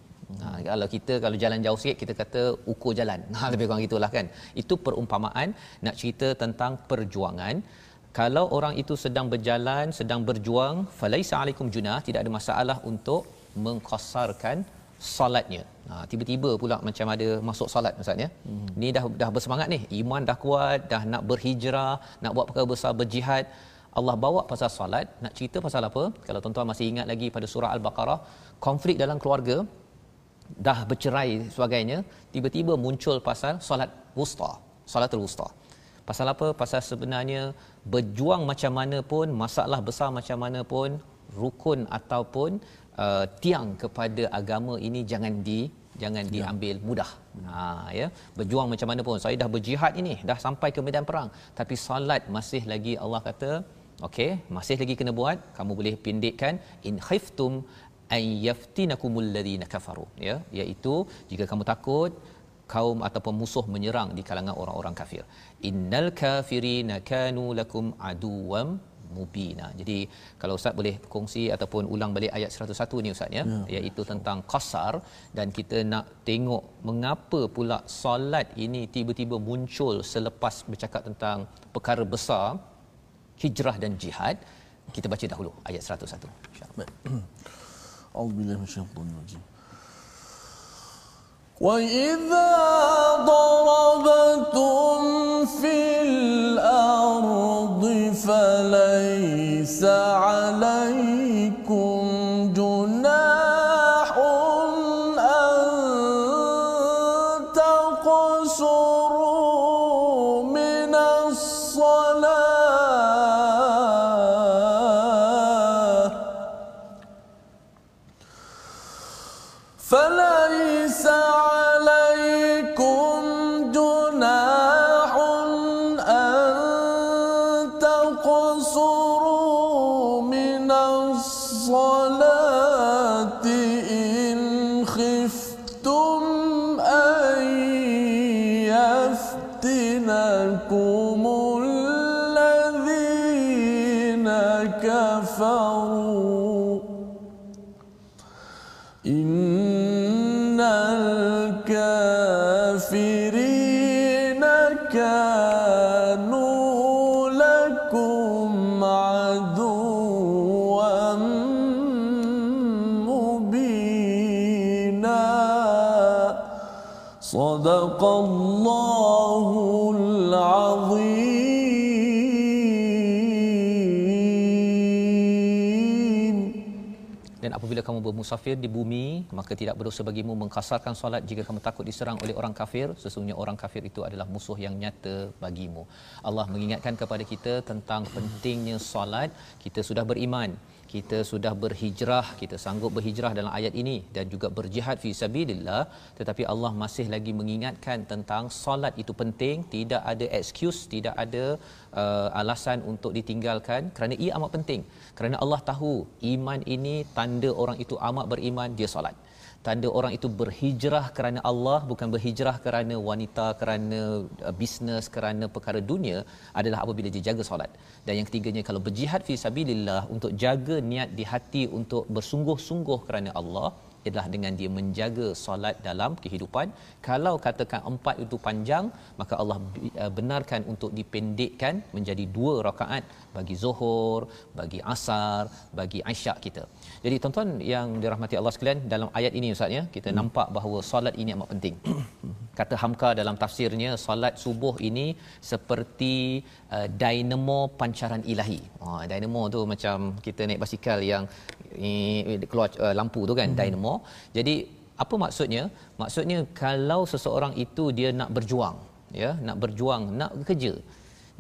[SPEAKER 2] Ha, kalau kita kalau jalan jauh sikit kita kata ukur jalan. Ha, lebih kurang gitulah kan. Itu perumpamaan nak cerita tentang perjuangan. Kalau orang itu sedang berjalan, sedang berjuang, falaisa alaikum junah, tidak ada masalah untuk mengqasarkan solatnya. Ha, tiba-tiba pula macam ada masuk solat Ustaz ya. Hmm. Ni dah dah bersemangat ni. Iman dah kuat, dah nak berhijrah, nak buat perkara besar berjihad. Allah bawa pasal solat, nak cerita pasal apa? Kalau tuan-tuan masih ingat lagi pada surah Al-Baqarah, konflik dalam keluarga dah bercerai sebagainya, tiba-tiba muncul pasal solat wusta, solatul wusta. Pasal apa? Pasal sebenarnya berjuang macam mana pun, masalah besar macam mana pun, rukun ataupun uh, tiang kepada agama ini jangan di jangan ya. diambil mudah. Ha ya, berjuang macam mana pun. Saya dah berjihad ini, dah sampai ke medan perang, tapi solat masih lagi Allah kata, okey, masih lagi kena buat. Kamu boleh pendekkan in khiftum ay yaftinakumul ladina kafaru ya iaitu jika kamu takut kaum ataupun musuh menyerang di kalangan orang-orang kafir innal kafirina kanu lakum aduwam mubina. Jadi kalau ustaz boleh kongsi ataupun ulang balik ayat 101 ni ustaz ya, ya iaitu tentang qasar dan kita nak tengok mengapa pula solat ini tiba-tiba muncul selepas bercakap tentang perkara besar hijrah dan jihad. Kita baca dahulu ayat 101 insya-Allah.
[SPEAKER 1] أعوذ بالله من الشيطان الرجيم. وإذا ضربتم في الأرض فليس عليكم
[SPEAKER 2] Dan apabila kamu bermusafir di bumi, maka tidak berdosa bagimu mengkasarkan solat jika kamu takut diserang oleh orang kafir. Sesungguhnya orang kafir itu adalah musuh yang nyata bagimu. Allah mengingatkan kepada kita tentang pentingnya solat. Kita sudah beriman, kita sudah berhijrah, kita sanggup berhijrah dalam ayat ini dan juga berjihad fi sabilillah, tetapi Allah masih lagi mengingatkan tentang solat itu penting, tidak ada excuse, tidak ada uh, alasan untuk ditinggalkan kerana ia amat penting. Kerana Allah tahu iman ini tanda orang itu amat beriman dia solat. Tanda orang itu berhijrah kerana Allah bukan berhijrah kerana wanita, kerana uh, bisnes, kerana perkara dunia adalah apabila dia jaga solat. Dan yang ketiganya kalau berjihad fi sabilillah untuk jaga niat di hati untuk bersungguh-sungguh kerana Allah adalah dengan dia menjaga solat dalam kehidupan. Kalau katakan empat itu panjang, maka Allah uh, benarkan untuk dipendekkan menjadi dua rakaat bagi zuhur, bagi asar, bagi isyak kita. Jadi tuan-tuan yang dirahmati Allah sekalian, dalam ayat ini Ustaz ya, kita hmm. nampak bahawa solat ini amat penting. Kata Hamka dalam tafsirnya, solat subuh ini seperti uh, dinamo pancaran ilahi. Oh, dinamo tu macam kita naik basikal yang ni keluar uh, lampu tu kan, hmm. dinamo. Jadi apa maksudnya? Maksudnya kalau seseorang itu dia nak berjuang, ya, nak berjuang, nak bekerja.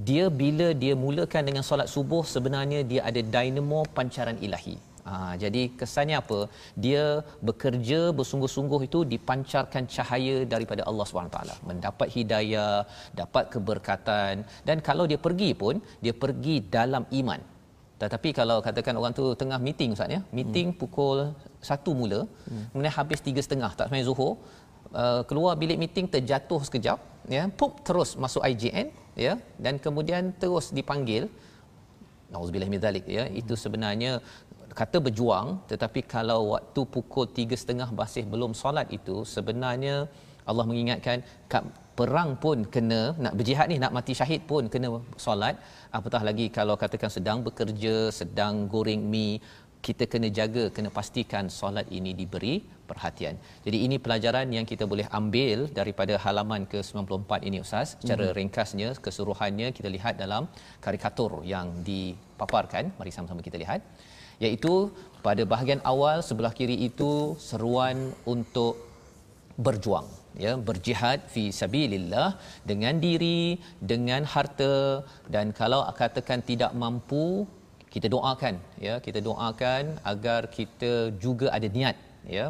[SPEAKER 2] Dia bila dia mulakan dengan solat subuh sebenarnya dia ada dinamo pancaran ilahi. Ha, jadi kesannya apa? Dia bekerja bersungguh-sungguh itu dipancarkan cahaya daripada Allah SWT. Mendapat hidayah, dapat keberkatan dan kalau dia pergi pun dia pergi dalam iman. Tetapi kalau katakan orang tu tengah meeting Ustaz ya, meeting hmm. pukul 1 mula, hmm. kemudian habis 3.30 tak sampai Zuhur, uh, keluar bilik meeting terjatuh sekejap, ya, pop terus masuk IGN, ya, dan kemudian terus dipanggil Nauzubillah min zalik ya itu sebenarnya kata berjuang tetapi kalau waktu pukul 3.30 masih belum solat itu sebenarnya Allah mengingatkan perang pun kena nak berjihad ni nak mati syahid pun kena solat apatah lagi kalau katakan sedang bekerja sedang goreng mi kita kena jaga kena pastikan solat ini diberi perhatian. Jadi ini pelajaran yang kita boleh ambil daripada halaman ke-94 ini ustaz. Secara hmm. ringkasnya keseluruhannya kita lihat dalam karikatur yang dipaparkan. Mari sama-sama kita lihat. Iaitu pada bahagian awal sebelah kiri itu seruan untuk berjuang ya berjihad fi sabilillah dengan diri dengan harta. Dan kalau katakan tidak mampu kita doakan ya kita doakan agar kita juga ada niat ya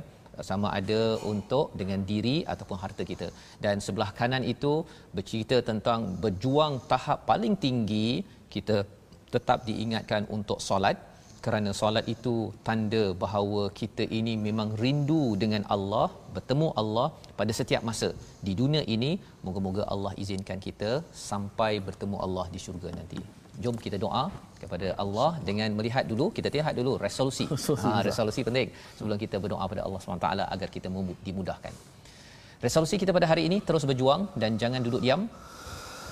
[SPEAKER 2] sama ada untuk dengan diri ataupun harta kita. Dan sebelah kanan itu bercerita tentang berjuang tahap paling tinggi kita tetap diingatkan untuk solat kerana solat itu tanda bahawa kita ini memang rindu dengan Allah bertemu Allah pada setiap masa. Di dunia ini moga-moga Allah izinkan kita sampai bertemu Allah di syurga nanti. Jom kita doa kepada Allah dengan melihat dulu kita lihat dulu resolusi. Ha, resolusi penting. Sebelum kita berdoa pada Allah SWT agar kita dimudahkan. Resolusi kita pada hari ini terus berjuang dan jangan duduk diam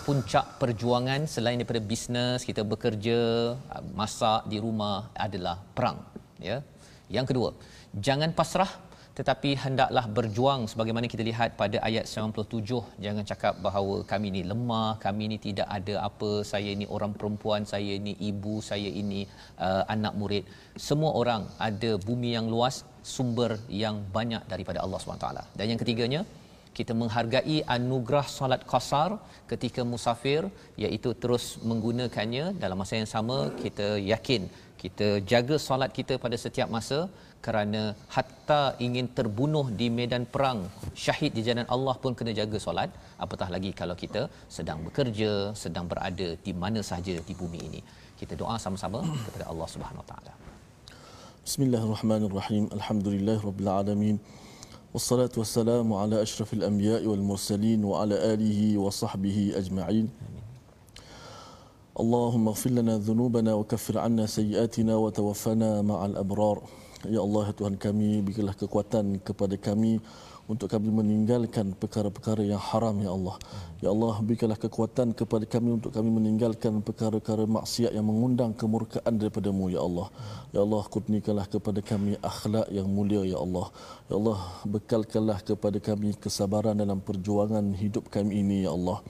[SPEAKER 2] puncak perjuangan selain daripada bisnes kita bekerja masak di rumah adalah perang ya. Yang kedua jangan pasrah tetapi hendaklah berjuang sebagaimana kita lihat pada ayat 97 jangan cakap bahawa kami ni lemah kami ni tidak ada apa saya ini orang perempuan saya ini ibu saya ini uh, anak murid. Semua orang ada bumi yang luas sumber yang banyak daripada Allah SWT dan yang ketiganya kita menghargai anugerah solat qasar ketika musafir iaitu terus menggunakannya. Dalam masa yang sama kita yakin kita jaga solat kita pada setiap masa kerana hatta ingin terbunuh di medan perang syahid di jalan Allah pun kena jaga solat. Apatah lagi kalau kita sedang bekerja sedang berada di mana sahaja di bumi ini. Kita doa sama-sama kepada Allah Subhanahu Wa Taala.
[SPEAKER 1] Bismillahirrahmanirrahim. Alhamdulillahirabbil alamin والصلاة والسلام على أشرف الأنبياء والمرسلين وعلى آله وصحبه أجمعين اللهم اغفر لنا ذنوبنا وكفر عنا سيئاتنا وتوفنا مع الأبرار Ya Allah Tuhan kami berikanlah kekuatan kepada kami untuk kami meninggalkan perkara-perkara yang haram ya Allah. Ya Allah berikanlah kekuatan kepada kami untuk kami meninggalkan perkara-perkara maksiat yang mengundang kemurkaan daripada-Mu ya Allah. Ya Allah kurniakanlah kepada kami akhlak yang mulia ya Allah. Ya Allah bekalkanlah kepada kami kesabaran dalam perjuangan hidup kami ini ya Allah.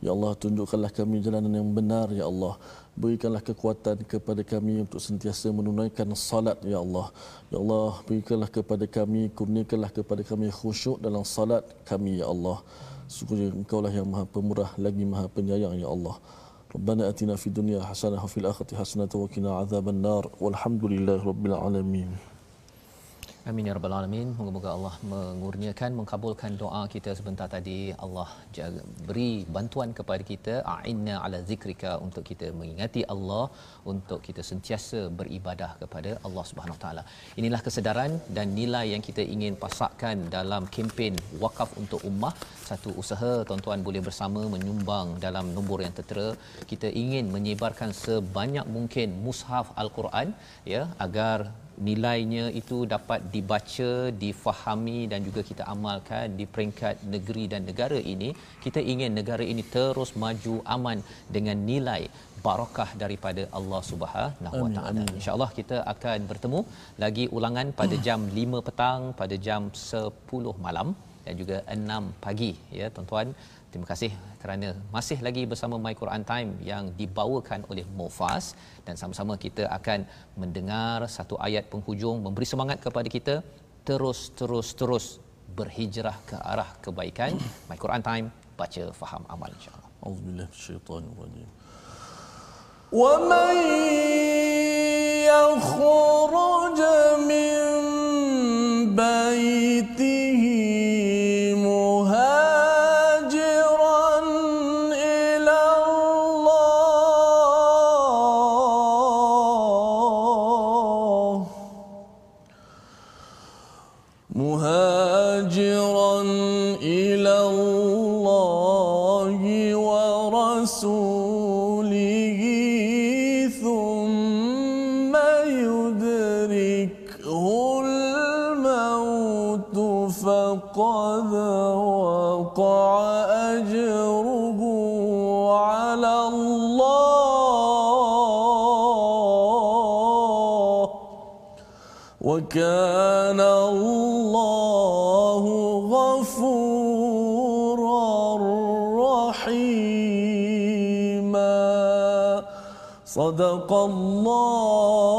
[SPEAKER 1] Ya Allah tunjukkanlah kami jalanan yang benar ya Allah. Berikanlah kekuatan kepada kami untuk sentiasa menunaikan salat ya Allah. Ya Allah berikanlah kepada kami kurniakanlah kepada kami khusyuk dalam salat kami ya Allah. Sungguh engkau lah yang maha pemurah lagi maha penyayang ya Allah. ربنا اتنا dunya hasanah, حسنه وفي الاخره حسنه وقنا عذاب النار والحمد لله rabbil alamin.
[SPEAKER 2] Amin ya rabbal alamin. Moga-moga Allah mengurniakan mengkabulkan doa kita sebentar tadi. Allah jaga, beri bantuan kepada kita a'inna ala zikrika untuk kita mengingati Allah untuk kita sentiasa beribadah kepada Allah Subhanahu Wa taala. Inilah kesedaran dan nilai yang kita ingin pasakkan dalam kempen wakaf untuk ummah. Satu usaha tuan-tuan boleh bersama menyumbang dalam nombor yang tertera. Kita ingin menyebarkan sebanyak mungkin mushaf al-Quran ya agar nilainya itu dapat dibaca, difahami dan juga kita amalkan di peringkat negeri dan negara ini, kita ingin negara ini terus maju aman dengan nilai barakah daripada Allah Subhanahu Wa Taala. Insya-Allah kita akan bertemu lagi ulangan pada jam 5 petang, pada jam 10 malam dan juga 6 pagi. Ya tuan-tuan Terima kasih kerana masih lagi bersama My Quran Time yang dibawakan oleh Mufas dan sama-sama kita akan mendengar satu ayat penghujung memberi semangat kepada kita terus terus terus berhijrah ke arah kebaikan. My Quran Time baca faham amal insya-Allah. Auzubillahi minasyaitanir rajim. Wa man
[SPEAKER 1] وكان الله غفورا رحيما. صدق الله